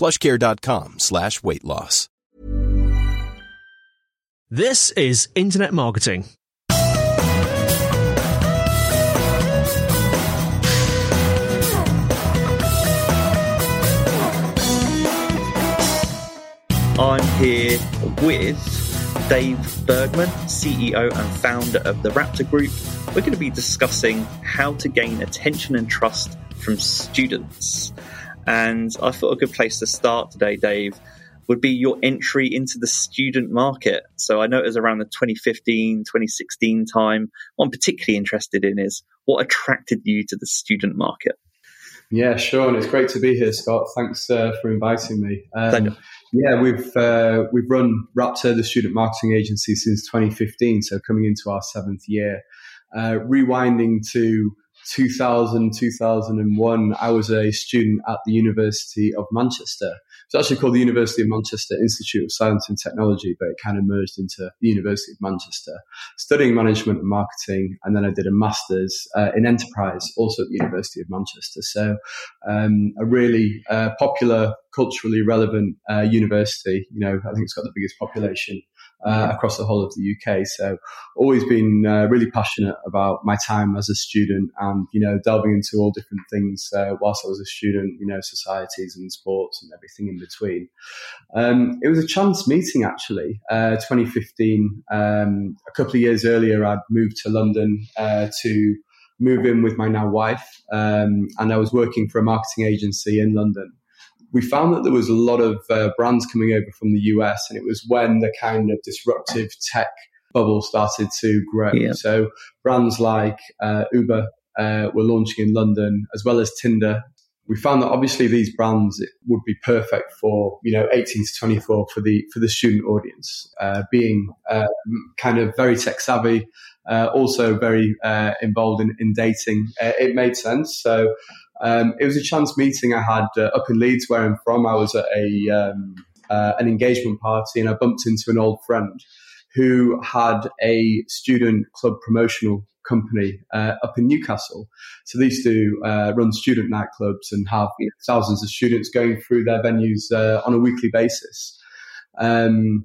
plushcare.com slash weight loss. This is Internet Marketing. I'm here with Dave Burgman, CEO and founder of the Raptor Group. We're going to be discussing how to gain attention and trust from students. And I thought a good place to start today, Dave, would be your entry into the student market. So I know it was around the 2015, 2016 time. What I'm particularly interested in is what attracted you to the student market? Yeah, sure, and it's great to be here, Scott. Thanks uh, for inviting me. Um, yeah, we've uh, we've run Raptor, the student marketing agency, since 2015, so coming into our seventh year. Uh, rewinding to 2000, 2001, I was a student at the University of Manchester. It's actually called the University of Manchester Institute of Science and Technology, but it kind of merged into the University of Manchester, studying management and marketing. And then I did a master's uh, in enterprise, also at the University of Manchester. So um, a really uh, popular, culturally relevant uh, university. You know, I think it's got the biggest population uh, across the whole of the UK. So always been uh, really passionate about my time as a student and, you know, delving into all different things uh, whilst I was a student, you know, societies and sports and everything in between. Um, it was a chance meeting actually, uh, 2015. Um, a couple of years earlier, I'd moved to London uh, to move in with my now wife um, and I was working for a marketing agency in London we found that there was a lot of uh, brands coming over from the US, and it was when the kind of disruptive tech bubble started to grow. Yeah. So brands like uh, Uber uh, were launching in London, as well as Tinder. We found that obviously these brands would be perfect for you know 18 to 24 for the for the student audience, uh, being uh, kind of very tech savvy, uh, also very involved in, in dating. it made sense. So um, it was a chance meeting I had uh, up in Leeds, where I'm from. I was at a um, uh, an engagement party, and I bumped into an old friend who had a student club promotional company uh, up in Newcastle. So they used to uh, run student nightclubs and have you know, thousands of students going through their venues uh, on a weekly basis. Um,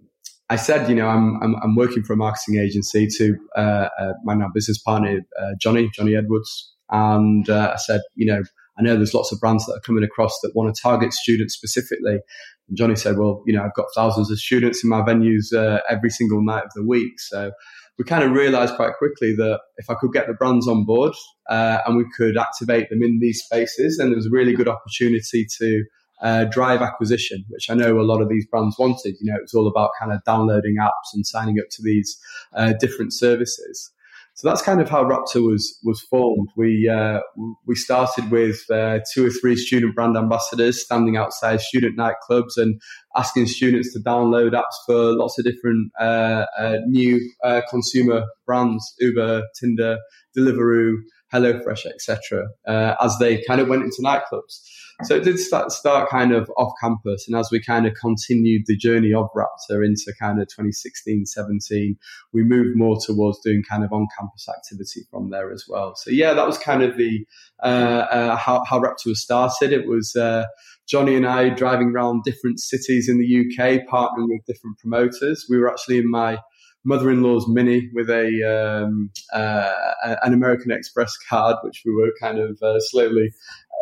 I said, you know, I'm, I'm, I'm, working for a marketing agency to uh, uh, my now business partner, uh, Johnny, Johnny Edwards. And I said, you know, I know there's lots of brands that are coming across that want to target students specifically. And Johnny said, well, you know, I've got thousands of students in my venues uh, every single night of the week. So we kind of realized quite quickly that if I could get the brands on board uh, and we could activate them in these spaces, then there was a really good opportunity to uh, drive acquisition, which I know a lot of these brands wanted. You know, it was all about kind of downloading apps and signing up to these uh, different services. So that's kind of how Raptor was was formed. We uh, we started with uh, two or three student brand ambassadors standing outside student nightclubs and asking students to download apps for lots of different uh, uh new uh, consumer brands: Uber, Tinder, Deliveroo, HelloFresh, etc. Uh, as they kind of went into nightclubs. So it did start, start kind of off campus. And as we kind of continued the journey of Raptor into kind of 2016, 17, we moved more towards doing kind of on campus activity from there as well. So yeah, that was kind of the, uh, uh, how, how Raptor was started. It was, uh, Johnny and I driving around different cities in the UK, partnering with different promoters. We were actually in my mother-in-law's mini with a um, uh, an American Express card, which we were kind of uh, slowly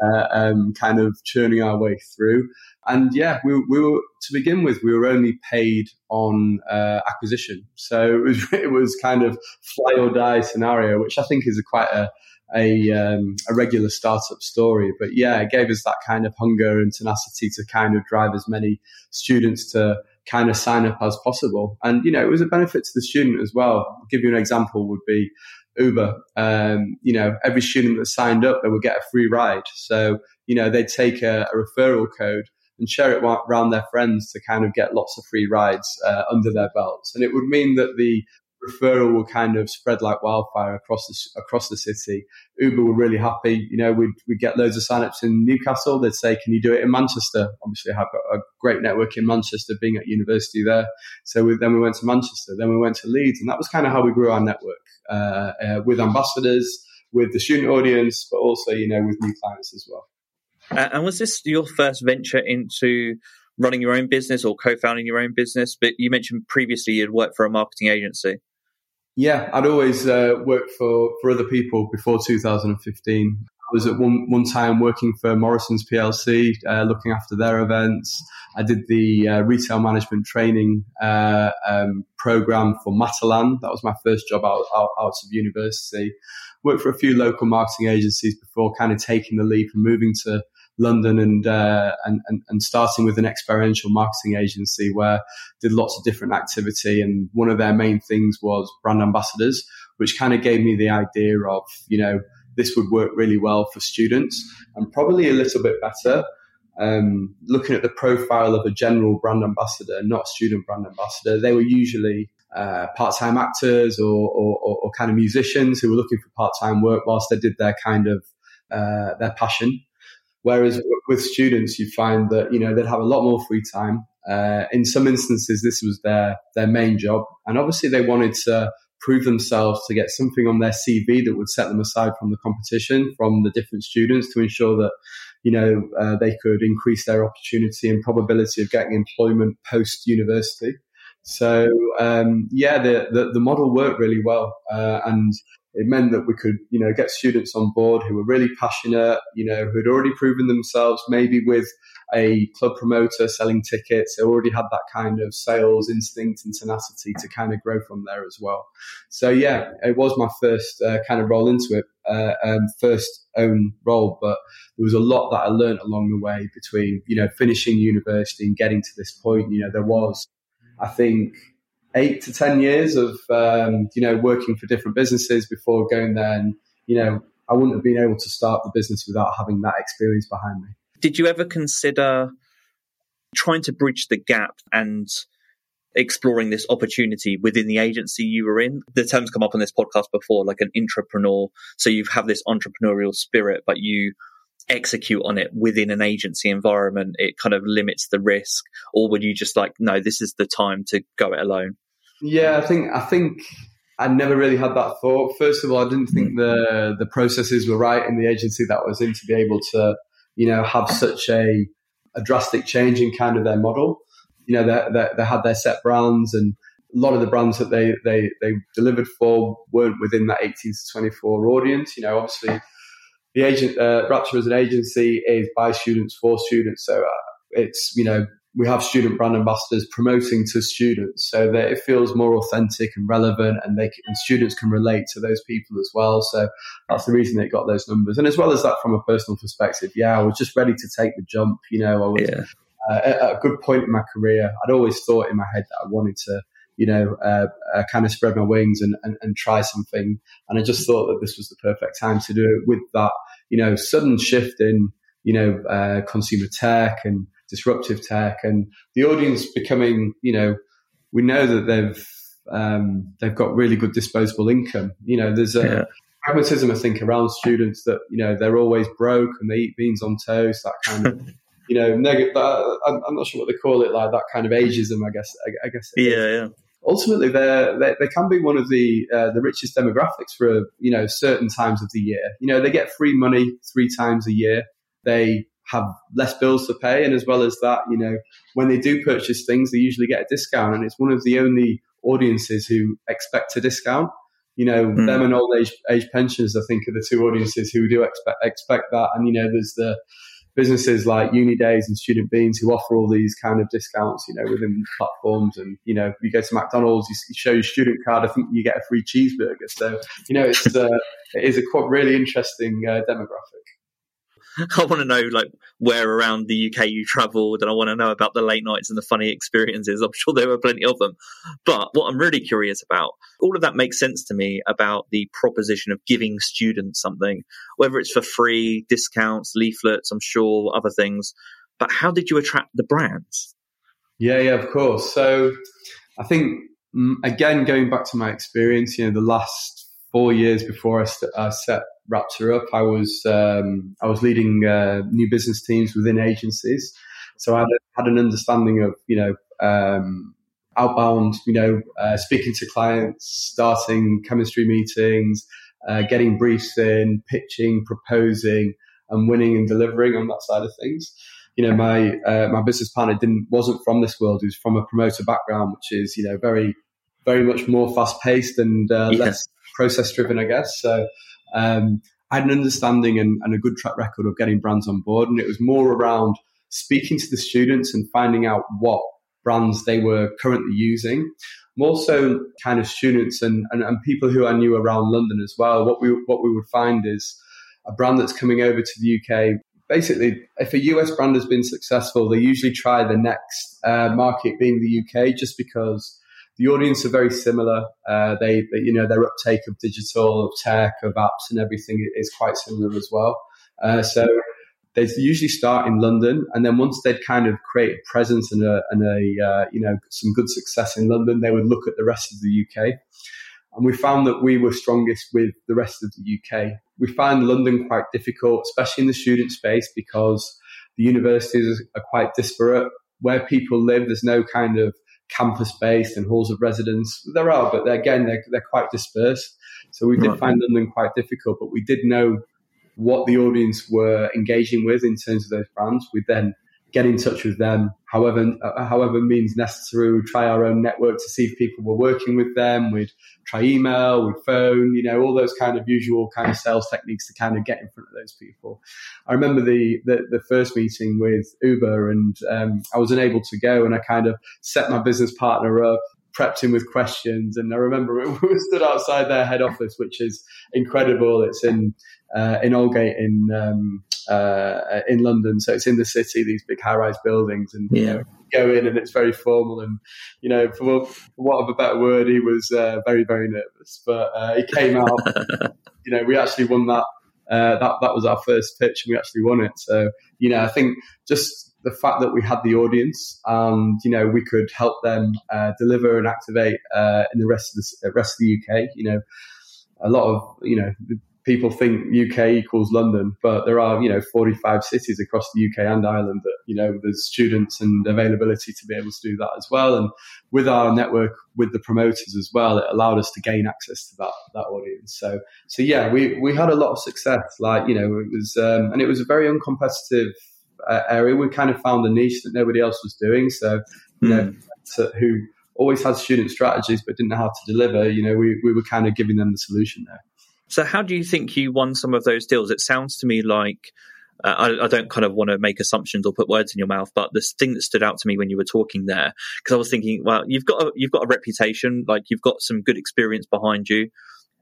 uh, um, kind of churning our way through. And yeah, we, we were to begin with, we were only paid on uh, acquisition, so it was it was kind of fly or die scenario, which I think is a quite a a, um, a regular startup story. But yeah, it gave us that kind of hunger and tenacity to kind of drive as many students to kind of sign up as possible. And, you know, it was a benefit to the student as well. I'll give you an example would be Uber. Um, you know, every student that signed up, they would get a free ride. So, you know, they'd take a, a referral code and share it around their friends to kind of get lots of free rides uh, under their belts. And it would mean that the referral will kind of spread like wildfire across the across the city. Uber were really happy. You know, we'd, we'd get loads of signups in Newcastle. They'd say, "Can you do it in Manchester?" Obviously, I've got a great network in Manchester, being at university there. So we, then we went to Manchester. Then we went to Leeds, and that was kind of how we grew our network uh, uh, with ambassadors, with the student audience, but also you know with new clients as well. and was this your first venture into running your own business or co-founding your own business? But you mentioned previously you'd worked for a marketing agency. Yeah, I'd always uh, worked for, for other people before 2015. I was at one, one time working for Morrison's PLC, uh, looking after their events. I did the uh, retail management training uh, um, program for Matalan. That was my first job out, out, out of university. Worked for a few local marketing agencies before kind of taking the leap and moving to London and, uh, and, and, and starting with an experiential marketing agency where did lots of different activity. And one of their main things was brand ambassadors, which kind of gave me the idea of, you know, this would work really well for students and probably a little bit better. Um, looking at the profile of a general brand ambassador, not a student brand ambassador, they were usually uh, part-time actors or, or, or, kind of musicians who were looking for part-time work whilst they did their kind of uh, their passion. Whereas with students, you find that you know they'd have a lot more free time. Uh, in some instances, this was their their main job, and obviously they wanted to prove themselves to get something on their CV that would set them aside from the competition, from the different students, to ensure that you know uh, they could increase their opportunity and probability of getting employment post university. So um, yeah, the, the, the model worked really well, uh, and it meant that we could, you know, get students on board who were really passionate, you know, who had already proven themselves, maybe with a club promoter selling tickets. They already had that kind of sales instinct and tenacity to kind of grow from there as well. So yeah, it was my first uh, kind of role into it, uh, um, first own role, but there was a lot that I learned along the way between, you know, finishing university and getting to this point. You know, there was, I think, eight to ten years of um, you know working for different businesses before going there, and you know I wouldn't have been able to start the business without having that experience behind me. Did you ever consider trying to bridge the gap and exploring this opportunity within the agency you were in? The terms come up on this podcast before, like an intrapreneur. So you have this entrepreneurial spirit, but you execute on it within an agency environment, it kind of limits the risk? Or would you just like, no, this is the time to go it alone? Yeah, I think I think I never really had that thought. First of all, I didn't think the the processes were right in the agency that I was in to be able to, you know, have such a a drastic change in kind of their model. You know, they, they, they had their set brands and a lot of the brands that they, they, they delivered for weren't within that 18 to 24 audience. You know, obviously the agent, uh, Raptor as an agency is by students for students. So uh, it's, you know, we have student brand ambassadors promoting to students so that it feels more authentic and relevant and they can, and students can relate to those people as well. So that's the reason it got those numbers. And as well as that, from a personal perspective, yeah, I was just ready to take the jump. You know, I was yeah. uh, at a good point in my career. I'd always thought in my head that I wanted to, you know, uh, uh, kind of spread my wings and, and, and try something. And I just thought that this was the perfect time to do it with that, you know, sudden shift in, you know, uh, consumer tech and disruptive tech and the audience becoming, you know, we know that they've, um, they've got really good disposable income. You know, there's a yeah. pragmatism, I think, around students that, you know, they're always broke and they eat beans on toast, that kind of, you know, negative, I'm, I'm, not sure what they call it, like that kind of ageism, I guess. I, I guess. Yeah, yeah ultimately they're, they, they can be one of the uh, the richest demographics for you know certain times of the year. You know, they get free money three times a year. They have less bills to pay. And as well as that, you know, when they do purchase things, they usually get a discount. And it's one of the only audiences who expect a discount. You know, mm. them and old age age pensioners, I think, are the two audiences who do expect expect that. And you know, there's the businesses like Uni Days and Student Beans who offer all these kind of discounts, you know, within platforms. And, you know, you go to McDonald's, you show your student card, I think you get a free cheeseburger. So, you know, it's, uh, it is a quite really interesting uh, demographic. I want to know like where around the UK you travelled, and I want to know about the late nights and the funny experiences. I'm sure there were plenty of them. But what I'm really curious about, all of that makes sense to me about the proposition of giving students something, whether it's for free, discounts, leaflets, I'm sure other things. But how did you attract the brands? Yeah, yeah, of course. So I think mm, again, going back to my experience, you know, the last four years before I, st- I set Raptor up, I was um, I was leading uh, new business teams within agencies, so I had, had an understanding of you know um, outbound, you know, uh, speaking to clients, starting chemistry meetings, uh, getting briefs in, pitching, proposing, and winning and delivering on that side of things. You know, my uh, my business partner didn't wasn't from this world; he was from a promoter background, which is you know very very much more fast paced and uh, yes. less process driven, I guess. So um, I had an understanding and, and, a good track record of getting brands on board, and it was more around speaking to the students and finding out what brands they were currently using. More so, kind of students and, and, and people who I knew around London as well. What we what we would find is a brand that's coming over to the UK. Basically, if a US brand has been successful, they usually try the next uh, market being the UK, just because the audience are very similar. Uh, they, they, you know, their uptake of digital, of tech, of apps, and everything is quite similar as well. Uh, so they usually start in London, and then once they'd kind of create a presence and a, and a uh, you know some good success in London, they would look at the rest of the UK. And we found that we were strongest with the rest of the UK. We find London quite difficult, especially in the student space, because the universities are quite disparate. Where people live, there's no kind of campus based and halls of residence. There are, but again, they're, they're quite dispersed. So we did right. find London quite difficult, but we did know what the audience were engaging with in terms of those brands. We then get in touch with them, however, uh, however means necessary. We'd try our own network to see if people were working with them. We'd try email, we'd phone, you know, all those kind of usual kind of sales techniques to kind of get in front of those people. I remember the, the, the first meeting with Uber and um, I was unable to go and I kind of set my business partner up prepped him with questions. And I remember we stood outside their head office, which is incredible. It's in uh, in Aldgate in um, uh, in London, so it's in the city. These big high-rise buildings, and yeah. you know, go in, and it's very formal. And you know, for, for want of a better word, he was uh, very very nervous, but uh, he came out. you know, we actually won that. Uh, that that was our first pitch, and we actually won it. So you know, I think just the fact that we had the audience and you know we could help them uh, deliver and activate uh, in the rest of the rest of the UK. You know, a lot of you know people think UK equals London, but there are you know 45 cities across the UK and Ireland that you know there's students and availability to be able to do that as well. And with our network with the promoters as well, it allowed us to gain access to that that audience. So so yeah, we we had a lot of success. Like you know it was um, and it was a very uncompetitive uh, area. We kind of found a niche that nobody else was doing. So, you know, hmm. who always had student strategies but didn't know how to deliver, you know, we, we were kind of giving them the solution there. So, how do you think you won some of those deals? It sounds to me like uh, I, I, don't kind of want to make assumptions or put words in your mouth, but the thing that stood out to me when you were talking there, because I was thinking, well, you've got a, you've got a reputation, like you've got some good experience behind you,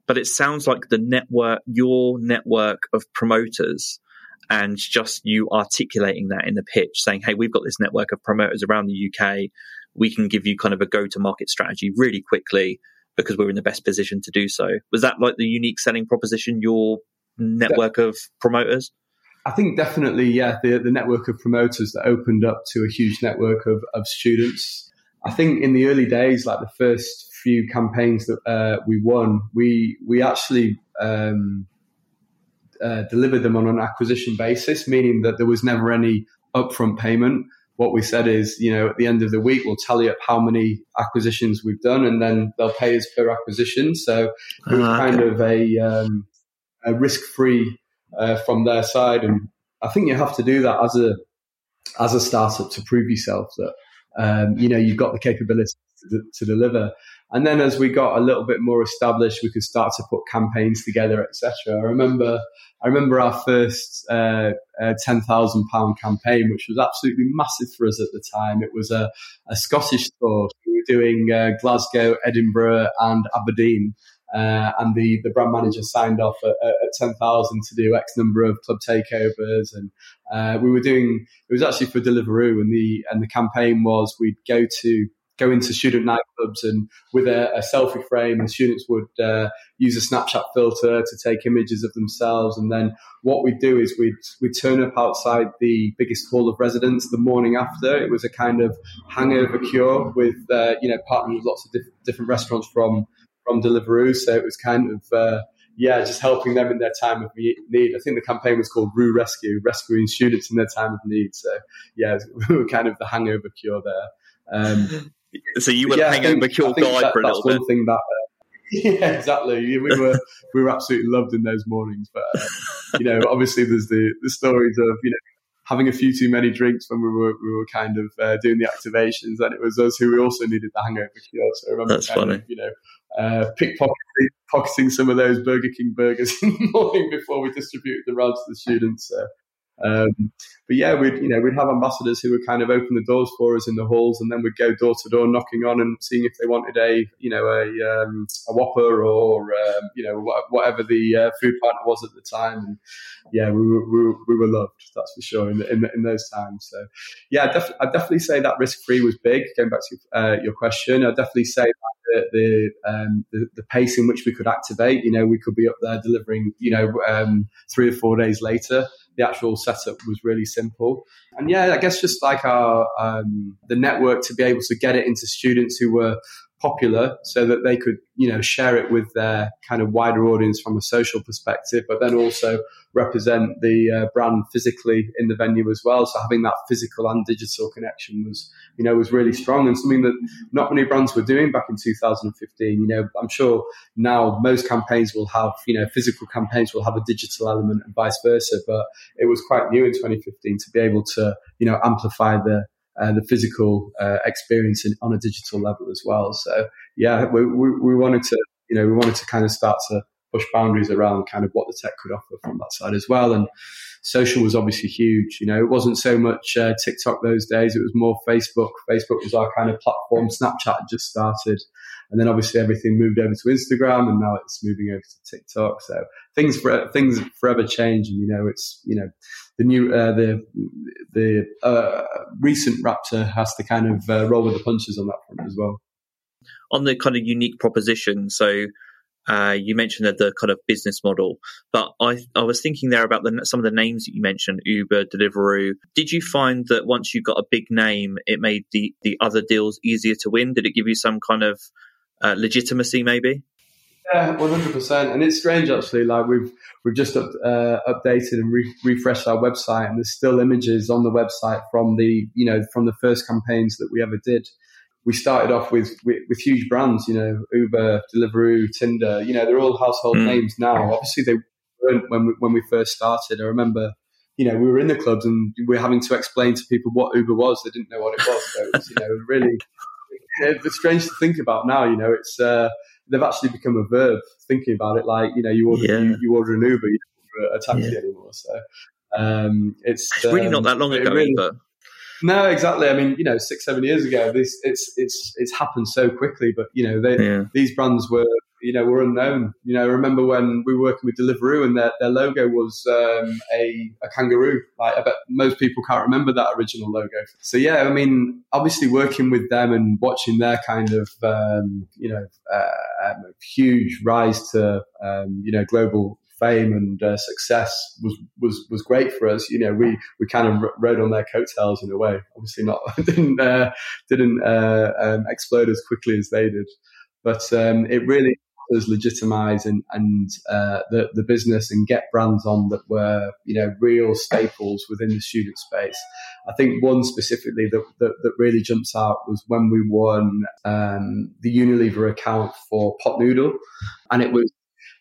but it sounds like the network, your network of promoters, and just you articulating that in the pitch, saying, "Hey, we've got this network of promoters around the UK. We can give you kind of a go-to-market strategy really quickly." Because we're in the best position to do so. Was that like the unique selling proposition, your network of promoters? I think definitely, yeah, the, the network of promoters that opened up to a huge network of, of students. I think in the early days, like the first few campaigns that uh, we won, we we actually um, uh, delivered them on an acquisition basis, meaning that there was never any upfront payment. What we said is, you know, at the end of the week, we'll tally up how many acquisitions we've done, and then they'll pay us per acquisition. So it was uh, kind of a, um, a risk-free uh, from their side, and I think you have to do that as a as a startup to prove yourself that um, you know, you've got the capability to, deliver. And then as we got a little bit more established, we could start to put campaigns together, etc. I remember, I remember our first uh, uh, ten thousand pound campaign, which was absolutely massive for us at the time. It was a, a Scottish store. We were doing uh, Glasgow, Edinburgh, and Aberdeen. Uh, and the, the brand manager signed off at, at 10,000 to do X number of club takeovers. And uh, we were doing, it was actually for Deliveroo and the, and the campaign was we'd go to, go into student nightclubs and with a, a selfie frame and students would uh, use a Snapchat filter to take images of themselves. And then what we'd do is we'd, we'd turn up outside the biggest hall of residence the morning after. It was a kind of hangover cure with, uh, you know, partnering with lots of diff- different restaurants from from Deliveroo. So it was kind of, uh, yeah, just helping them in their time of need. I think the campaign was called Roo Rescue, rescuing students in their time of need. So yeah, we were kind of the hangover cure there. Um, so you were yeah, the hangover think, cure guide that, for a little bit. Thing that, uh, yeah, exactly. We were we were absolutely loved in those mornings, but uh, you know, obviously there's the the stories of you know having a few too many drinks when we were we were kind of uh, doing the activations, and it was us who also needed the hangover cure. So I remember That's funny. Of, you know uh, pickpocketing pocketing some of those Burger King burgers in the morning before we distributed them around to the students. So um, but yeah, we'd you know we'd have ambassadors who would kind of open the doors for us in the halls, and then we'd go door to door knocking on and seeing if they wanted a you know a um, a Whopper or um, you know whatever the uh, food partner was at the time. And yeah, we were, we were, we were loved, that's for sure, in, in, in those times. So yeah, I, def- I definitely say that risk free was big. Going back to uh, your question, I definitely say the the, um, the, the pace in which we could activate. You know, we could be up there delivering. You know, um, three or four days later the actual setup was really simple. And yeah, I guess just like our um, the network to be able to get it into students who were popular so that they could, you know, share it with their kind of wider audience from a social perspective, but then also represent the uh, brand physically in the venue as well. So having that physical and digital connection was, you know, was really strong and something that not many brands were doing back in 2015. You know, I'm sure now most campaigns will have, you know, physical campaigns will have a digital element and vice versa, but it was quite new in 2015 to be able to, you know, amplify the uh, the physical uh, experience in, on a digital level as well. So yeah, we, we, we, wanted to, you know, we wanted to kind of start to push boundaries around kind of what the tech could offer from that side as well. And social was obviously huge. You know, it wasn't so much uh, TikTok those days; it was more Facebook. Facebook was our kind of platform. Snapchat just started, and then obviously everything moved over to Instagram, and now it's moving over to TikTok. So things things forever change, and you know, it's you know the new uh, the the uh, recent Raptor has to kind of uh, roll with the punches on that front as well. On the kind of unique proposition, so uh, you mentioned the, the, kind of business model, but I I was thinking there about the, some of the names that you mentioned, Uber, Deliveroo. Did you find that once you got a big name, it made the the other deals easier to win? Did it give you some kind of uh, legitimacy, maybe? Yeah, one hundred percent. And it's strange actually. Like we've we've just up, uh, updated and re- refreshed our website, and there's still images on the website from the you know from the first campaigns that we ever did. We started off with with, with huge brands, you know, Uber, Deliveroo, Tinder. You know, they're all household mm. names now. Obviously, they weren't when we, when we first started. I remember you know, we were in the clubs and we are having to explain to people what Uber was. They didn't know what it was. So it was, you know, really, it's strange to think about now. You know, it's uh, they've actually become a verb. Thinking about it, like you know, you order yeah. you, you, order an Uber, you don't order a taxi yeah. anymore. So um, it's, it's really um, not that long ago really, either. No, exactly. I mean, you know, six, seven years ago, this it's it's it's happened so quickly. But you know, they, yeah. these brands were you know were unknown. You know, I remember when we were working with Deliveroo and their, their logo was um, a, a kangaroo. Like I bet most people can't remember that original logo. So yeah, I mean, obviously working with them and watching their kind of um, you know uh, um, huge rise to um, you know global fame and uh, success was, was was great for us. You know, we we kind of rode on their coattails in a way. Obviously, not didn't uh, didn't uh, um, explode as quickly as they did, but um, it really us legitimize and, and uh, the, the business and get brands on that were, you know, real staples within the student space. I think one specifically that, that, that really jumps out was when we won um, the Unilever account for Pot Noodle. And it was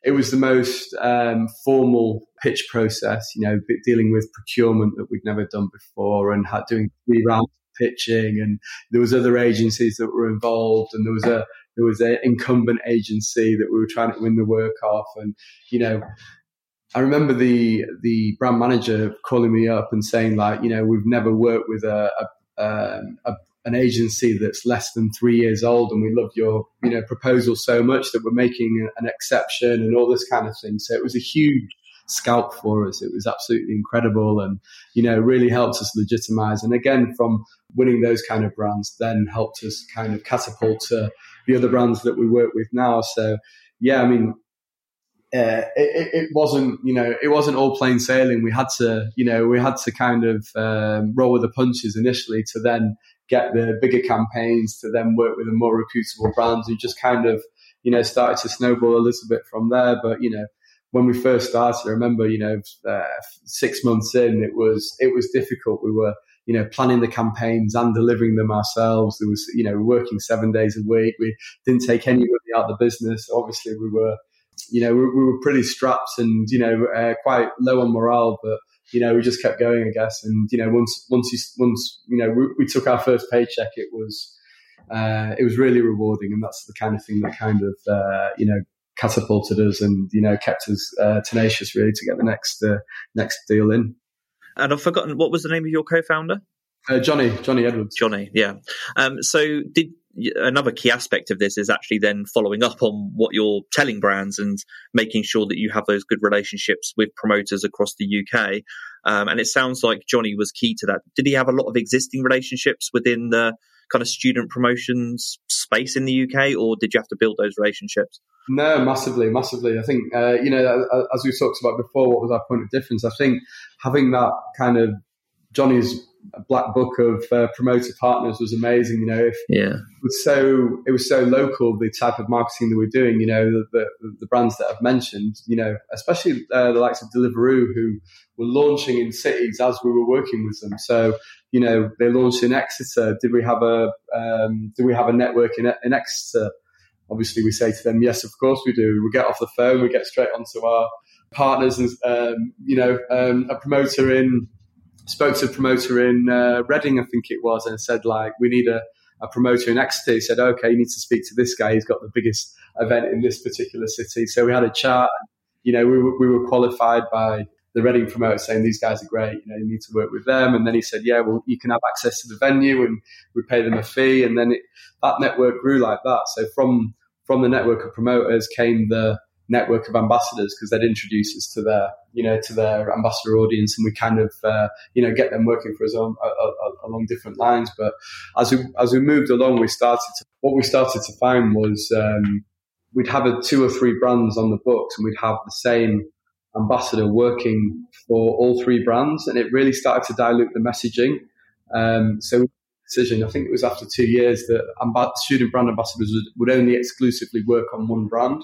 it was the most um, formal pitch process, you know, dealing with procurement that we'd never done before and had, doing three rounds of pitching, and there was other agencies that were involved, and there was a there was an incumbent agency that we were trying to win the work off, and you know. I remember the the brand manager calling me up and saying like, you know, we've never worked with a, a, um, a an agency that's less than three years old and we love your you know proposal so much that we're making an exception and all this kind of thing. So it was a huge scalp for us. It was absolutely incredible and you know really helped us legitimize and again from winning those kind of brands then helped us kind of catapult to the other brands that we work with now. So yeah i mean uh, it, it, wasn't, you know, it wasn't all plain sailing. We had to, you know, we had to kind of um, roll with the punches initially to then get the bigger campaigns to then work with the more reputable brands who just kind of, you know, started to snowball a little bit from there. But, you know, when we first started, I remember, you know, uh, six months in, it was, it was difficult. We were, you know, planning the campaigns and delivering them ourselves. There was, you know, working seven days a week. We didn't take any anybody out of the business. Obviously, we were, you know, we, we were pretty strapped and, you know, uh, quite low on morale, but, you know, we just kept going, I guess. And you know, once once you once you know we, we took our first paycheck, it was uh, it was really rewarding, and that's the kind of thing that kind of uh, you know catapulted us and you know kept us uh, tenacious really to get the next uh, next deal in. And I've forgotten what was the name of your co-founder. Uh, Johnny, Johnny Edwards. Johnny, yeah. Um, so did another key aspect of this is actually then following up on what you're telling brands and making sure that you have those good relationships with promoters across the UK. Um, and it sounds like Johnny was key to that. Did he have a lot of existing relationships within the kind of student promotions space in the UK, or did you have to build those relationships? No, massively, massively. I think, uh, you know, as we talked about before, what was our point of difference? I think having that kind of Johnny's black book of uh, promoter partners was amazing. You know, if yeah, it was so it was so local the type of marketing that we're doing. You know, the the, the brands that I've mentioned. You know, especially uh, the likes of Deliveroo who were launching in cities as we were working with them. So you know, they launched in Exeter. Did we have a um, do we have a network in, in Exeter? Obviously, we say to them, yes, of course we do. We get off the phone, we get straight onto our partners, and um, you know, um, a promoter in spoke to a promoter in uh, Reading, I think it was, and said like, we need a, a promoter in Exeter. He said, okay, you need to speak to this guy. He's got the biggest event in this particular city. So we had a chat. You know, we were, we were qualified by the Reading promoter saying these guys are great. You know, you need to work with them. And then he said, yeah, well, you can have access to the venue and we pay them a fee. And then it, that network grew like that. So from from the network of promoters came the network of ambassadors because they'd introduce us to their, you know, to their ambassador audience, and we kind of, uh, you know, get them working for us on, uh, along different lines. But as we as we moved along, we started to, what we started to find was um, we'd have a two or three brands on the books, and we'd have the same ambassador working for all three brands, and it really started to dilute the messaging. Um, so decision. I think it was after two years that student brand ambassadors would, only exclusively work on one brand.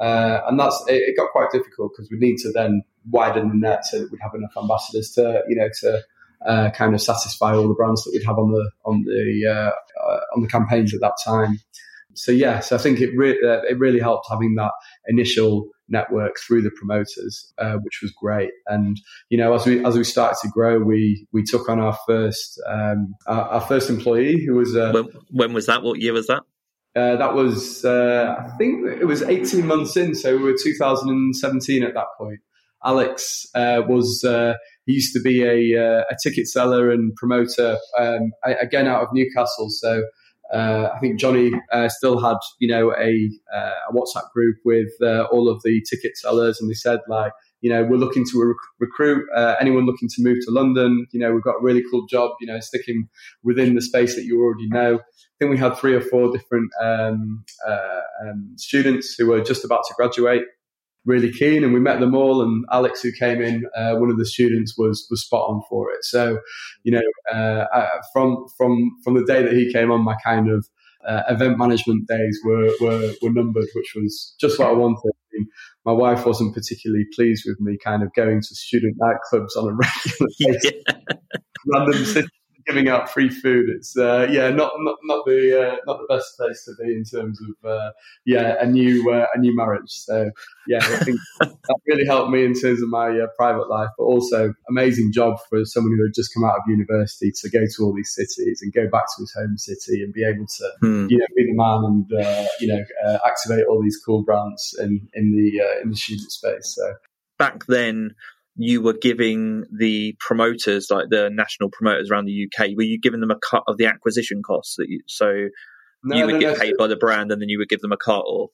Uh, and that's it, it, got quite difficult because we need to then widen the net so that we'd have enough ambassadors to you know to uh, kind of satisfy all the brands that we'd have on the on the uh, uh on the campaigns at that time. So yes, I think it re- uh, it really helped having that initial network through the promoters, uh, which was great. And you know, as we as we started to grow, we we took on our first um, our, our, first employee who was when, when was that? What year was that? Uh, that was, uh, I think it was 18 months in, so we were 2017 at that point. Alex uh, was, uh, he used to be a, uh, a ticket seller and promoter, um, again out of Newcastle. So uh, I think Johnny still had, you know, a, a WhatsApp group with all of the ticket sellers, and they said like, you know, we're looking to rec- recruit anyone looking to move to London. You know, we've got a really cool job. You know, sticking within the space that you already know. I think we had three or four different um, uh, um, students who were just about to graduate, really keen, and we met them all. And Alex, who came in, uh, one of the students, was was spot on for it. So, you know, uh, from from from the day that he came on, my kind of uh, event management days were, were were numbered, which was just what I wanted. I mean, my wife wasn't particularly pleased with me kind of going to student nightclubs on a regular basis, yeah. random giving out free food. It's uh, yeah, not not not the uh, not the best place to be in terms of uh, yeah a new uh, a new marriage. So yeah, I think that really helped me in terms of my uh, private life, but also amazing job for someone who had just come out of university to go to all these cities and go back to his home city and be able to hmm. you know be the man and uh, you know activate all these cool brands in in the in the student space. So back then you were giving the promoters, like the national promoters around the UK, were you giving them a cut of the acquisition costs? That you, so no, you would no, get no. paid by the brand, and then you would give them a cut, or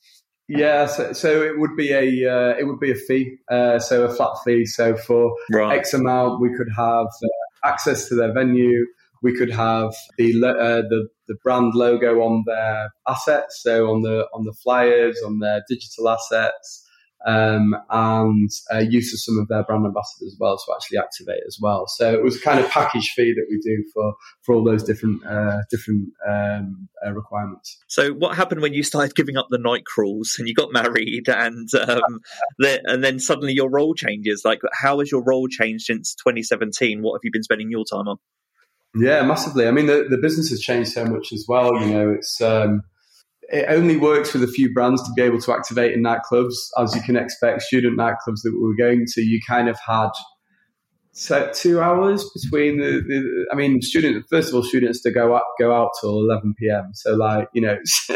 yeah, so, so it would be a uh, it would be a fee, uh, so a flat fee. So for right. X amount, we could have uh, access to their venue. We could have the uh, the the brand logo on their assets, so on the on the flyers, on their digital assets um, and uh, use of some of their brand ambassadors as well to actually activate as well. So it was kind of package fee that we do for for all those different uh, different um, uh, requirements. So what happened when you started giving up the night crawls and you got married and um, the, and then suddenly your role changes? Like how has your role changed since 2017? What have you been spending your time on? Yeah, massively. I mean, the, the business has changed so much as well. You know, it's um, it only works with a few brands to be able to activate in nightclubs, as you can expect. Student nightclubs that we were going to, you kind of had so two hours between the, the, I mean, student first of all, students to go out go out till eleven p.m. So like you know, it's,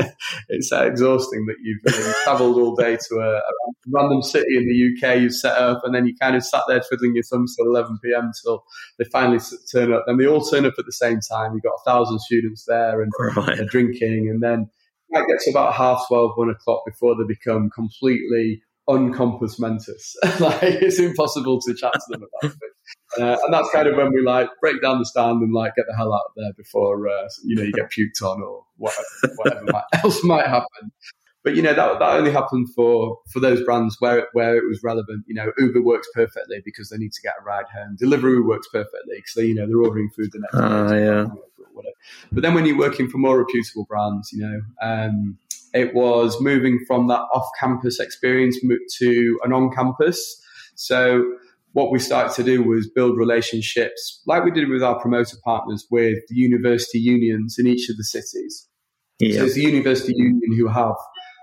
it's exhausting that you've you know, travelled all day to a, a, random city in the UK. You've set up, and then you kind of sat there twiddling your thumbs till eleven p.m. till they finally turn up. And they all turn up at the same time. You've got a thousand students there, and right. they're drinking, and then might get to about half 12, 1 o'clock before they become completely uncompass mentis. like it's impossible to chat to them about it. Uh, and that's kind of when we like break down the stand and like get the hell out of there before uh, you know you get puked on or whatever, whatever might, else might happen. But you know that that only happened for for those brands where it, where it was relevant. You know, Uber works perfectly because they need to get a ride home. Deliveroo works perfectly because they you know they're ordering food the next uh, day. Yeah whatever. But then when you're working for more reputable brands, you know, um, it was moving from that off-campus experience to an on-campus. So what we started to do was build relationships, like we did with our promoter partners, with the university unions in each of the cities. Yeah. So it's the university union who have,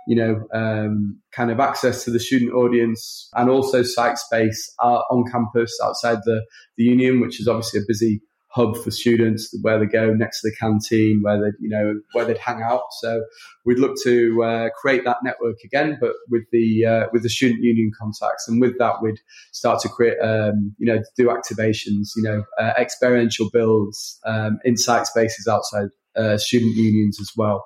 you know, um, kind of access to the student audience and also site space on campus outside the, the union, which is obviously a busy hub for students where they go next to the canteen, where they you know where they'd hang out. So we'd look to uh, create that network again, but with the uh, with the student union contacts, and with that we'd start to create um, you know do activations, you know uh, experiential builds, um, insight spaces outside uh, student unions as well.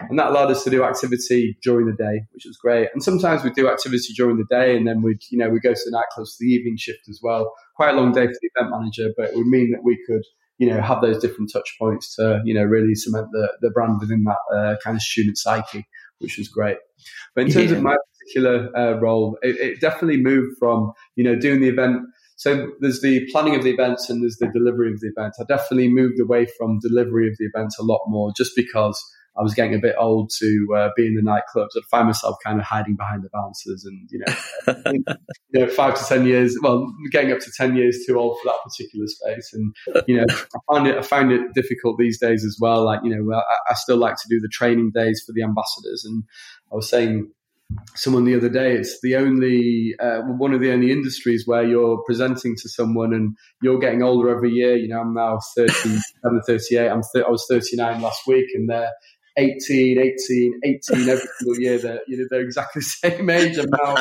And that allowed us to do activity during the day, which was great. And sometimes we'd do activity during the day and then we'd, you know, we'd go to the nightclubs for the evening shift as well. Quite a long day for the event manager, but it would mean that we could, you know, have those different touch points to, you know, really cement the, the brand within that uh, kind of student psyche, which was great. But in terms yeah. of my particular uh, role, it, it definitely moved from, you know, doing the event so there's the planning of the events and there's the delivery of the event. I definitely moved away from delivery of the event a lot more just because I was getting a bit old to uh, be in the nightclubs. I'd find myself kind of hiding behind the bouncers, and you know, you know, five to ten years. Well, getting up to ten years too old for that particular space, and you know, I find it I find it difficult these days as well. Like you know, I, I still like to do the training days for the ambassadors, and I was saying someone the other day. It's the only uh, one of the only industries where you're presenting to someone and you're getting older every year. You know, I'm now 30, I'm 38. I'm th- I was 39 last week, and they're 18, 18, 18 every single year. They're, you know, they're exactly the same age and now,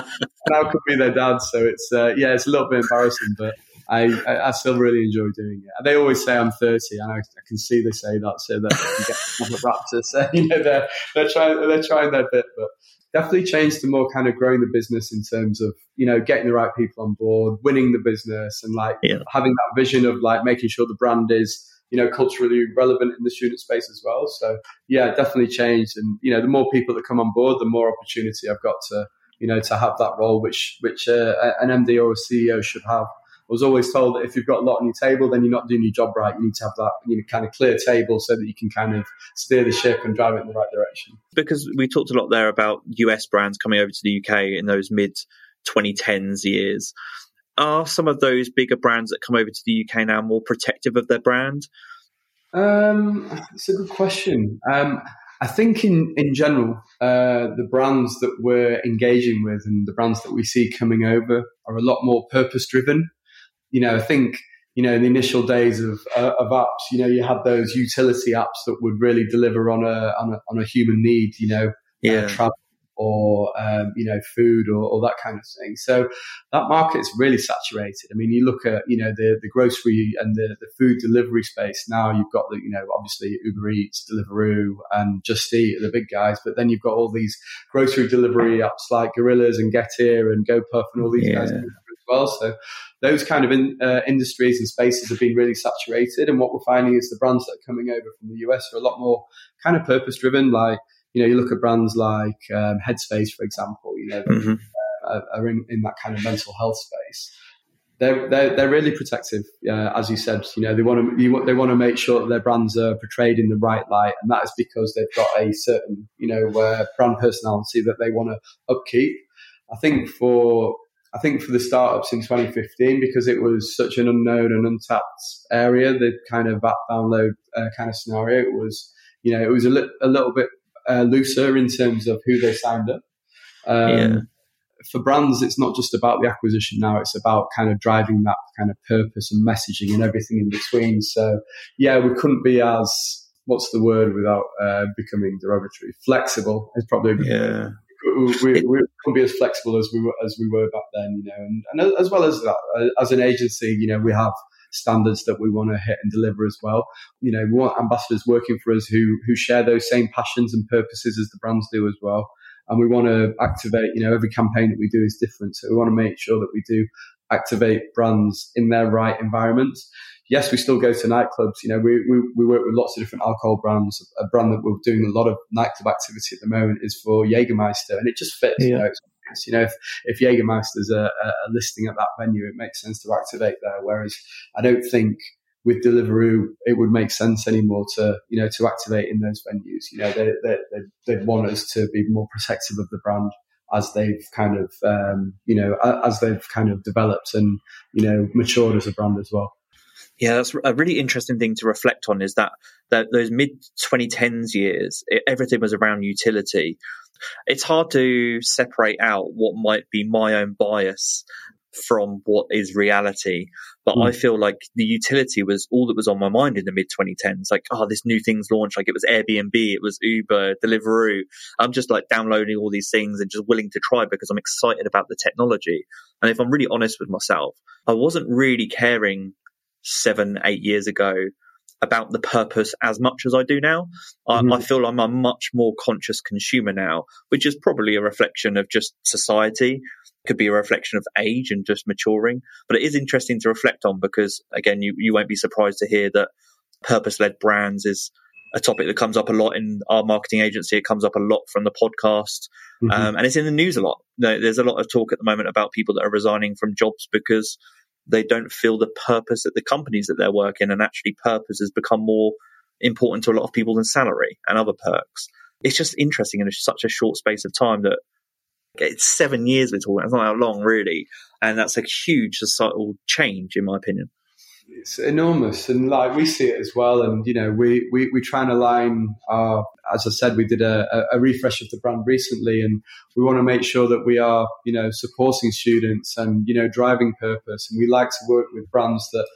now could be their dad. So it's, uh, yeah, it's a little bit embarrassing, but I, I, I, still really enjoy doing it. They always say I'm 30 and I, I can see they say that so that they can get Raptor. So, you know, they're, they're trying, they're trying their bit, but definitely changed to more kind of growing the business in terms of, you know, getting the right people on board, winning the business and like yeah. having that vision of like making sure the brand is, you know, culturally relevant in the student space as well. So yeah, definitely changed. And, you know, the more people that come on board, the more opportunity I've got to, you know, to have that role, which, which uh, an MD or a CEO should have. I was always told that if you've got a lot on your table, then you're not doing your job right. You need to have that you know, kind of clear table so that you can kind of steer the ship and drive it in the right direction. Because we talked a lot there about US brands coming over to the UK in those mid 2010s years are some of those bigger brands that come over to the UK now more protective of their brand? Um, it's a good question. Um, I think in, in general, uh, the brands that we're engaging with and the brands that we see coming over are a lot more purpose driven. You know, I think, you know, in the initial days of, uh, of apps, you know, you had those utility apps that would really deliver on a, on a, on a human need, you know, uh, yeah. uh, travel or um, you know food or, or, that kind of thing. So that market is really saturated. I mean, you look at you know the the grocery and the, the food delivery space now. You've got the you know obviously Uber Eats, Deliveroo, and Just Eat are the big guys, but then you've got all these grocery delivery apps like Gorillas and Getir and GoPuff and all these yeah. guys as well. So those kind of in, uh, industries and spaces have been really saturated. And what we're finding is the brands that are coming over from the US are a lot more kind of purpose driven, like you know, you look at brands like um, Headspace, for example, you know, mm-hmm. uh, are in, in, that kind of mental health space. They're, they're, they're really protective, uh, as you said. You know, they want to you, they want to make sure that their brands are portrayed in the right light, and that is because they've got a certain you know uh, brand personality that they want to upkeep. I think for I think for the startups in 2015, because it was such an unknown and untapped area, the kind of app download uh, kind of scenario, it was you know it was a, li- a little bit uh, looser in terms of who they signed up. Um, yeah. For brands, it's not just about the acquisition now; it's about kind of driving that kind of purpose and messaging and everything in between. So, yeah, we couldn't be as what's the word without uh, becoming derogatory? Flexible is probably yeah. We, we, couldn't be as flexible as we were as we were back then, you know, and, and as well as that, uh, as an agency, you know, we have standards that we want to hit and deliver as well. You know, we want ambassadors working for us who who share those same passions and purposes as the brands do as well. And we want to activate, you know, every campaign that we do is different. So we want to make sure that we do activate brands in their right environments. Yes, we still go to nightclubs. You know, we, we, we work with lots of different alcohol brands. A brand that we're doing a lot of nightclub activity at the moment is for Jägermeister, and it just fits. Yeah. You know, you know, if, if Jägermeister's a, a listing at that venue, it makes sense to activate there. Whereas I don't think with Deliveroo, it would make sense anymore to, you know, to activate in those venues. You know, they, they, they, would want us to be more protective of the brand as they've kind of, um, you know, as they've kind of developed and, you know, matured as a brand as well. Yeah, that's a really interesting thing to reflect on is that, that those mid 2010s years, it, everything was around utility. It's hard to separate out what might be my own bias from what is reality. But mm. I feel like the utility was all that was on my mind in the mid 2010s. Like, oh, this new thing's launched. Like it was Airbnb, it was Uber, Deliveroo. I'm just like downloading all these things and just willing to try because I'm excited about the technology. And if I'm really honest with myself, I wasn't really caring seven, eight years ago about the purpose as much as I do now. Mm-hmm. I, I, feel I'm a much more conscious consumer now, which is probably a reflection of just society. Could be a reflection of age and just maturing. But it is interesting to reflect on because, again, you, you won't be surprised to hear that purpose led brands is a topic that comes up a lot in our marketing agency. It comes up a lot from the podcast, mm-hmm. um, and it's in the news a lot. There's a lot of talk at the moment about people that are resigning from jobs because they don't feel the purpose at the companies that they're working and actually purpose has become more important to a lot of people than salary and other perks. It's just interesting in such a short space of time that it's seven years we're talking. It's not that long, really, and that's a huge societal change, in my opinion it's enormous and like we see it as well and you know we we, we try and align our as i said we did a, a refresh of the brand recently and we want to make sure that we are you know supporting students and you know driving purpose and we like to work with brands that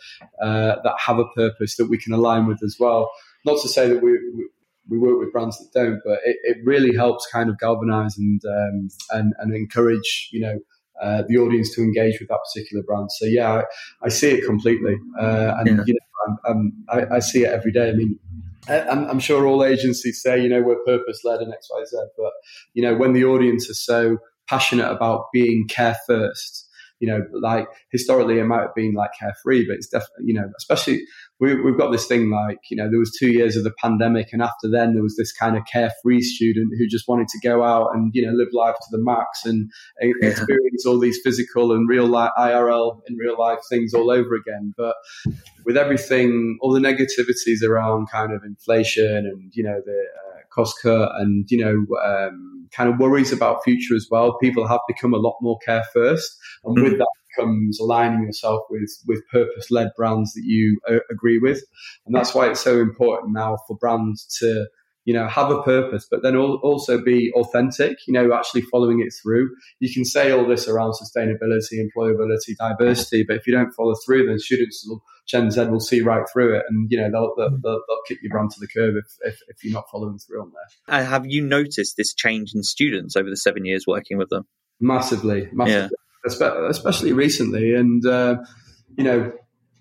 uh, that have a purpose that we can align with as well. Not to say that we, we we work with brands that don't, but it, it really helps kind of galvanize and um, and and encourage you know uh, the audience to engage with that particular brand. So yeah, I, I see it completely, uh, and yeah. you know, I'm, I'm, I, I see it every day. I mean, I'm, I'm, sure all agencies say, you know, we're purpose led and X, Y, Z, but you know, when the audience is so passionate about being care first, you know, like historically it might have been like carefree, but it's definitely, you know, especially we, have got this thing like, you know, there was two years of the pandemic and after then there was this kind of carefree student who just wanted to go out and, you know, live life to the max and yeah. experience all these physical and real life IRL and real life things all over again. But with everything, all the negativities around kind of inflation and, you know, the, uh, cost cut and you know um, kind of worries about future as well. People have become a lot more care first, and with mm. that becomes aligning yourself with with purpose led brands that you uh, agree with, and that's why it's so important now for brands to you know, have a purpose, but then also be authentic, you know, actually following it through. You can say all this around sustainability, employability, diversity, but if you don't follow through, then students will, Gen Z will see right through it and, you know, they'll, they'll, they'll, they'll kick your brand to the curb if, if, if, you're not following through on there. Uh, have you noticed this change in students over the seven years working with them? Massively, massively, yeah. Especially recently. And, uh, you know,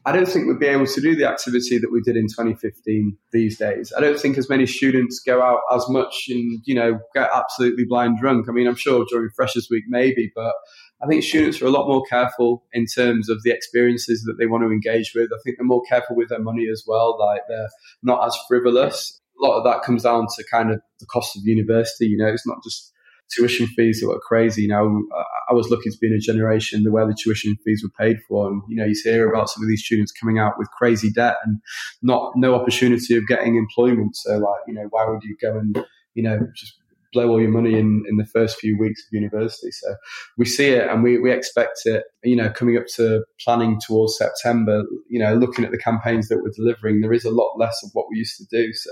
I don't think we'd be able to do the activity that we did in 2015 these days. I don't think as many students go out as much and, you know, get absolutely blind drunk. I mean, I'm sure during Freshers Week, maybe, but I think students are a lot more careful in terms of the experiences that they want to engage with. I think they're more careful with their money as well. Like they're not as frivolous. A lot of that comes down to kind of the cost of university. You know, it's not just tuition fees that were crazy. You know, I was lucky to be in a generation where the tuition fees were paid for, and you know, you hear about some of these students coming out with crazy debt and not no opportunity of getting employment. So, like, you know, why would you go and you know just blow all your money in, in the first few weeks of university. So we see it and we, we expect it, you know, coming up to planning towards September, you know, looking at the campaigns that we're delivering, there is a lot less of what we used to do. So,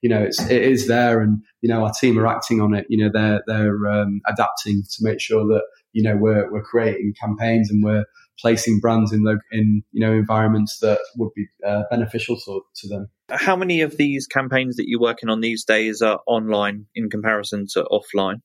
you know, it's, it is there and, you know, our team are acting on it. You know, they're, they're um, adapting to make sure that, you know, we're, we're creating campaigns and we're placing brands in, in, you know, environments that would be uh, beneficial to, to them. How many of these campaigns that you're working on these days are online in comparison to offline?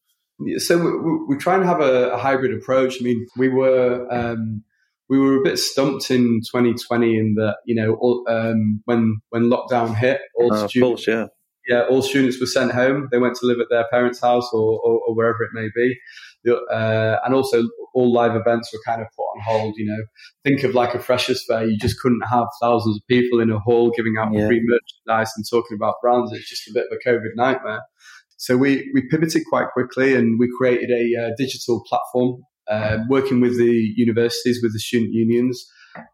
So we, we try and have a, a, hybrid approach. I mean, we were um, we were a bit stumped in 2020 in that you know all, um, when when lockdown hit, all uh, students, course, yeah. yeah, all students were sent home. They went to live at their parents' house or, or, or wherever it may be uh, and also all live events were kind of put on hold. You know, think of like a freshers fair. You just couldn't have thousands of people in a hall giving out yeah. free merchandise and talking about brands. It's just a bit of a COVID nightmare. So we, we pivoted quite quickly and we created a uh, digital platform, uh, working with the universities, with the student unions.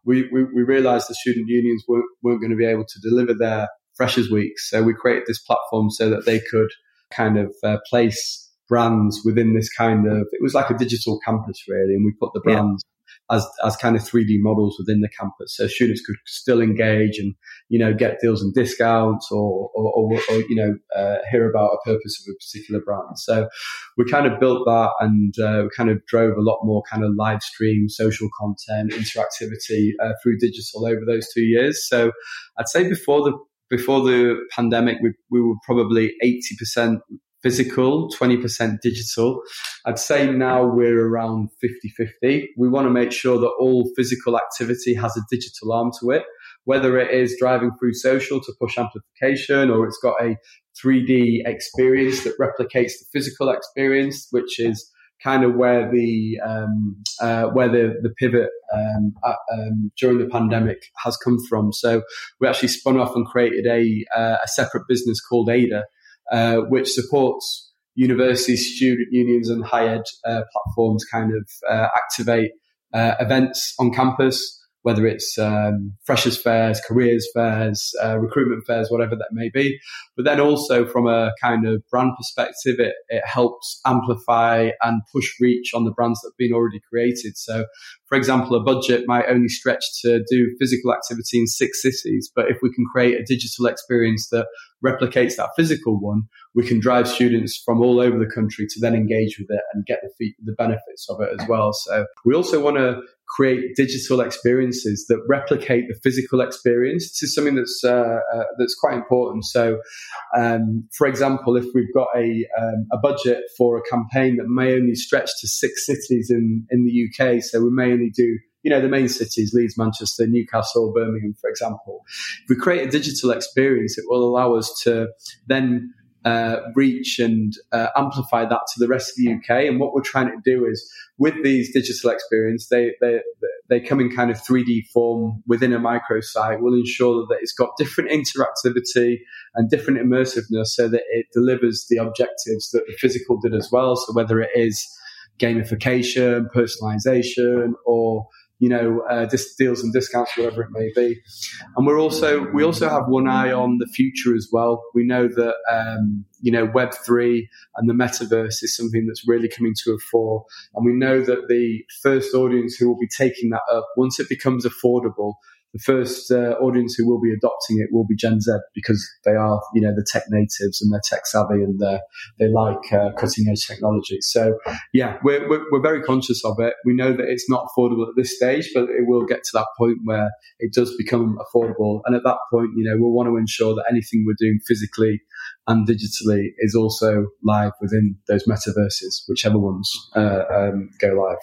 We, we, we realized the student unions weren't, weren't going to be able to deliver their freshers weeks. So we created this platform so that they could kind of uh, place brands within this kind of it was like a digital campus really and we put the brands yeah. as as kind of 3d models within the campus. So students could still engage and you know get deals and discounts or or, or, or you know uh, hear about a purpose of a particular brand. So we kind of built that and uh, we kind of drove a lot more kind of live stream social content interactivity uh, through digital over those two years. So i'd say before the before the pandemic, we, we were probably 80% physical, 20% digital. I'd say now we're around 50 50. We want to make sure that all physical activity has a digital arm to it, whether it is driving through social to push amplification or it's got a 3D experience that replicates the physical experience, which is kind of where the um, uh, where the the pivot um, uh, um, during the pandemic has come from. So we actually spun off and created a uh, a separate business called Ada, uh, which supports university student unions and higher ed uh, platforms kind of uh, activate uh, events on campus whether it's um, freshers fairs, careers fairs, uh, recruitment fairs, whatever that may be. But then also from a kind of brand perspective, it, it helps amplify and push reach on the brands that have been already created. So, for example, a budget might only stretch to do physical activity in six cities, but if we can create a digital experience that replicates that physical one, we can drive students from all over the country to then engage with it and get the, the benefits of it as well. So we also want to create digital experiences that replicate the physical experience. This is something that's uh, uh, that's quite important. So, um, for example, if we've got a um, a budget for a campaign that may only stretch to six cities in in the UK, so we may only do you know, the main cities, Leeds, Manchester, Newcastle, Birmingham, for example. If we create a digital experience, it will allow us to then uh, reach and uh, amplify that to the rest of the UK. And what we're trying to do is, with these digital experience, they they they come in kind of 3D form within a microsite. We'll ensure that it's got different interactivity and different immersiveness, so that it delivers the objectives that the physical did as well. So whether it is gamification, personalization, or you know, uh, dis- deals and discounts, whatever it may be. And we're also we also have one eye on the future as well. We know that um, you know Web three and the metaverse is something that's really coming to a fore, and we know that the first audience who will be taking that up once it becomes affordable the first uh, audience who will be adopting it will be Gen Z because they are, you know, the tech natives and they're tech savvy and they like uh, cutting edge technology. So, yeah, we're, we're, we're, very conscious of it. We know that it's not affordable at this stage, but it will get to that point where it does become affordable. And at that point, you know, we'll want to ensure that anything we're doing physically and digitally is also live within those metaverses, whichever ones uh, um, go live.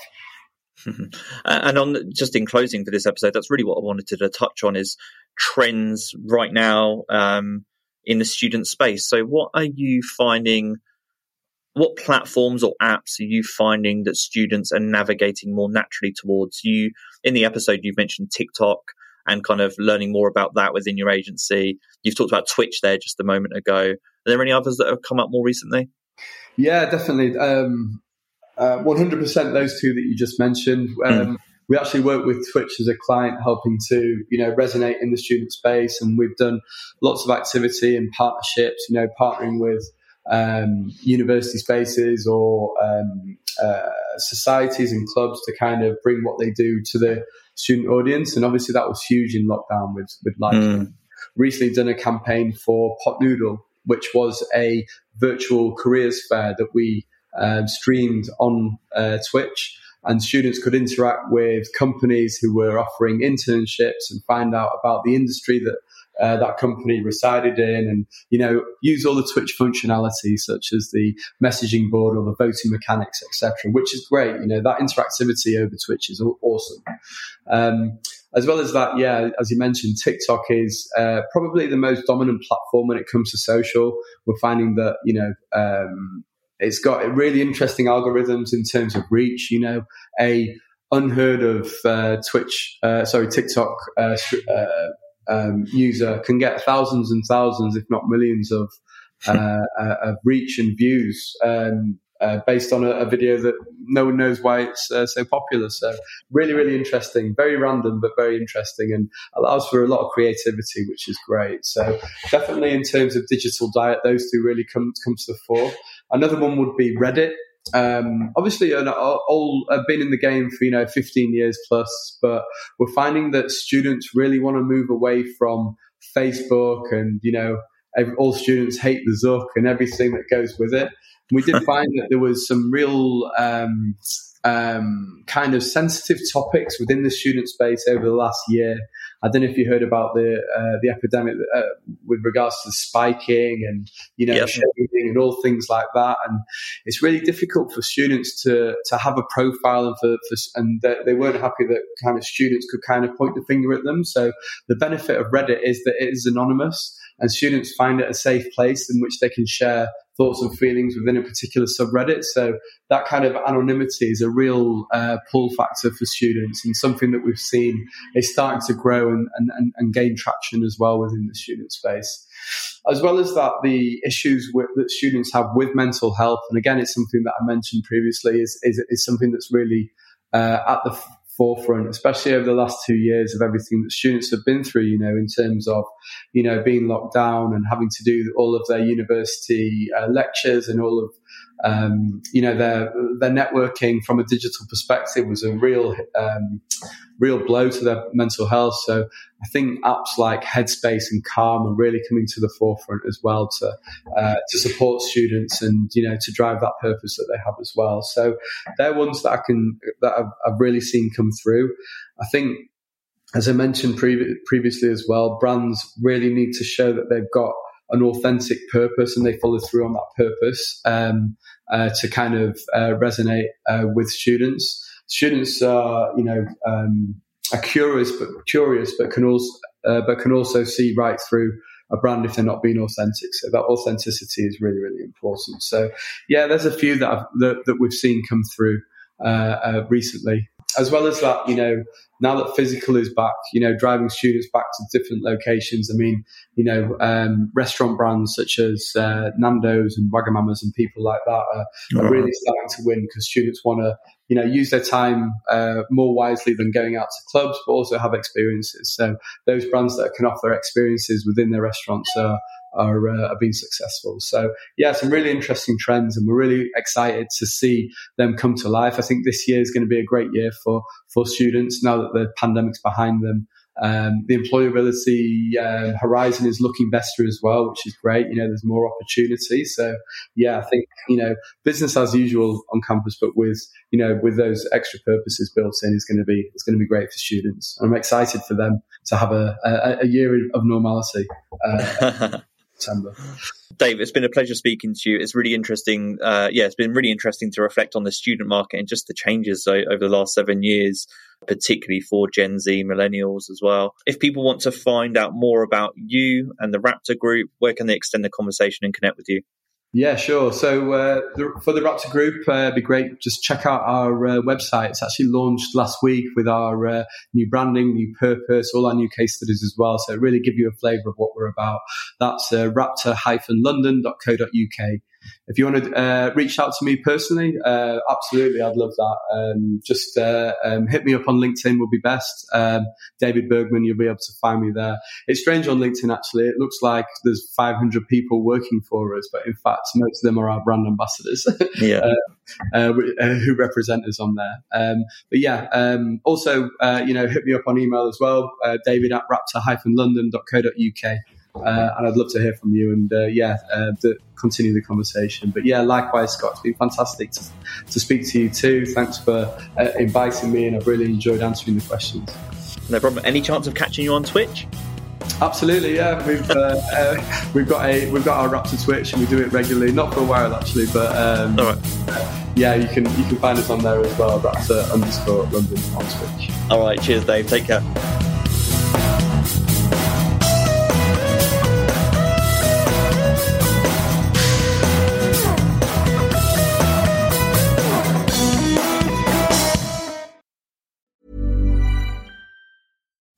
And on just in closing for this episode, that's really what I wanted to touch on is trends right now um, in the student space. So, what are you finding? What platforms or apps are you finding that students are navigating more naturally towards? You in the episode, you've mentioned TikTok and kind of learning more about that within your agency. You've talked about Twitch there just a moment ago. Are there any others that have come up more recently? Yeah, definitely. Um, uh, 100% those two that you just mentioned. Hmm. Um, mm. We actually work with Twitch as a client, helping to you know resonate in the student space, and we've done lots of activity and partnerships. You know, partnering with um, university spaces or um, uh, societies and clubs to kind of bring what they do to the student audience. And obviously, that was huge in lockdown with with live. Mm. Recently, done a campaign for Pot Noodle, which was a virtual careers fair that we um, streamed on uh, Twitch, and students could interact with companies who were offering internships and find out about the industry that uh, that company resided in and you know use all the twitch functionality such as the messaging board or the voting mechanics etc which is great. You know that interactivity over twitch is awesome. Um, as well as that yeah as you mentioned tiktok is uh, probably the most dominant platform when it comes to social. We're finding that you know um, it's got really interesting algorithms in terms of reach. You know, a unheard of uh, Twitch, uh, sorry, TikTok uh, uh, um, user can get thousands and thousands, if not millions, of uh, uh, of reach and views. Um, uh, based on a, a, video that no one knows why it's uh, so popular. So really, really interesting, very random, but very interesting and allows for a lot of creativity, which is great. So definitely in terms of digital diet, those two really come, come to the fore. Another one would be Reddit. Um, obviously, an old, I've been in the game for you know 15 years plus, but we're finding that students really want to move away from Facebook, and you know, all students hate the Zuck and everything that goes with it. We did find that there was some real um, um, kind of sensitive topics within the student space over the last year. I don't know if you heard about the uh, the epidemic uh, with regards to spiking and you know yep. and all things like that. And it's really difficult for students to to have a profile and for, for and they weren't happy that kind of students could kind of point the finger at them. So the benefit of Reddit is that it is anonymous and students find it a safe place in which they can share thoughts and feelings within a particular subreddit. So that kind of anonymity is a real uh, pull factor for students and something that we've seen is starting to grow and, and, and gain traction as well within the student space. As well as that, the issues with, that students have with mental health, and again, it's something that I mentioned previously, is, is, is something that's really uh, at the forefront, especially over the last two years of everything that students have been through, you know, in terms of, you know, being locked down and having to do all of their university uh, lectures and all of um, you know, their their networking from a digital perspective was a real um, real blow to their mental health. So I think apps like Headspace and Calm are really coming to the forefront as well to uh, to support students and you know to drive that purpose that they have as well. So they're ones that I can that I've, I've really seen come through. I think. As I mentioned pre- previously as well, brands really need to show that they've got an authentic purpose and they follow through on that purpose um, uh, to kind of uh, resonate uh, with students. Students are, you know, um, are curious but curious, but can also uh, but can also see right through a brand if they're not being authentic. So that authenticity is really really important. So yeah, there's a few that I've, that, that we've seen come through uh, uh, recently. As well as that, you know, now that physical is back, you know, driving students back to different locations. I mean, you know, um, restaurant brands such as uh, Nando's and Wagamamas and people like that are, are really starting to win because students want to, you know, use their time uh, more wisely than going out to clubs, but also have experiences. So those brands that can offer experiences within their restaurants are are, uh, are being successful. So yeah, some really interesting trends, and we're really excited to see them come to life. I think this year is going to be a great year for for students now that the pandemic's behind them. Um, the employability uh, horizon is looking better as well, which is great. You know, there's more opportunity. So, yeah, I think you know, business as usual on campus, but with you know, with those extra purposes built in, is going to be it's going to be great for students. I'm excited for them to have a, a, a year of normality. Uh, September. Dave, it's been a pleasure speaking to you. It's really interesting. Uh, yeah, it's been really interesting to reflect on the student market and just the changes over the last seven years, particularly for Gen Z, millennials as well. If people want to find out more about you and the Raptor Group, where can they extend the conversation and connect with you? Yeah, sure. So uh, the, for the Raptor Group, uh, it'd be great. Just check out our uh, website. It's actually launched last week with our uh, new branding, new purpose, all our new case studies as well. So really give you a flavour of what we're about. That's uh, raptor-london.co.uk. If you want to uh, reach out to me personally, uh, absolutely, I'd love that. Um, just uh, um, hit me up on LinkedIn would be best. Um, David Burgman, you'll be able to find me there. It's strange on LinkedIn actually. It looks like there's 500 people working for us, but in fact, most of them are our brand ambassadors. yeah. Uh, uh, who represent us on there. Um, but yeah, um, also, uh, you know, hit me up on email as well, david at raptor-london.co.uk. Uh, and I'd love to hear from you and uh, yeah, uh, the, continue the conversation. But yeah, likewise, Scott, it's been fantastic to, to speak to you too. Thanks for uh, inviting me, and I've really enjoyed answering the questions. No problem. Any chance of catching you on Twitch? Absolutely, yeah. We've uh, uh, we've got a we've got our Raptor Twitch, and we do it regularly. Not for a while actually, but um, all right. Yeah, you can you can find us on there as well. Raptor underscore London on Twitch. All right. Cheers, Dave. Take care.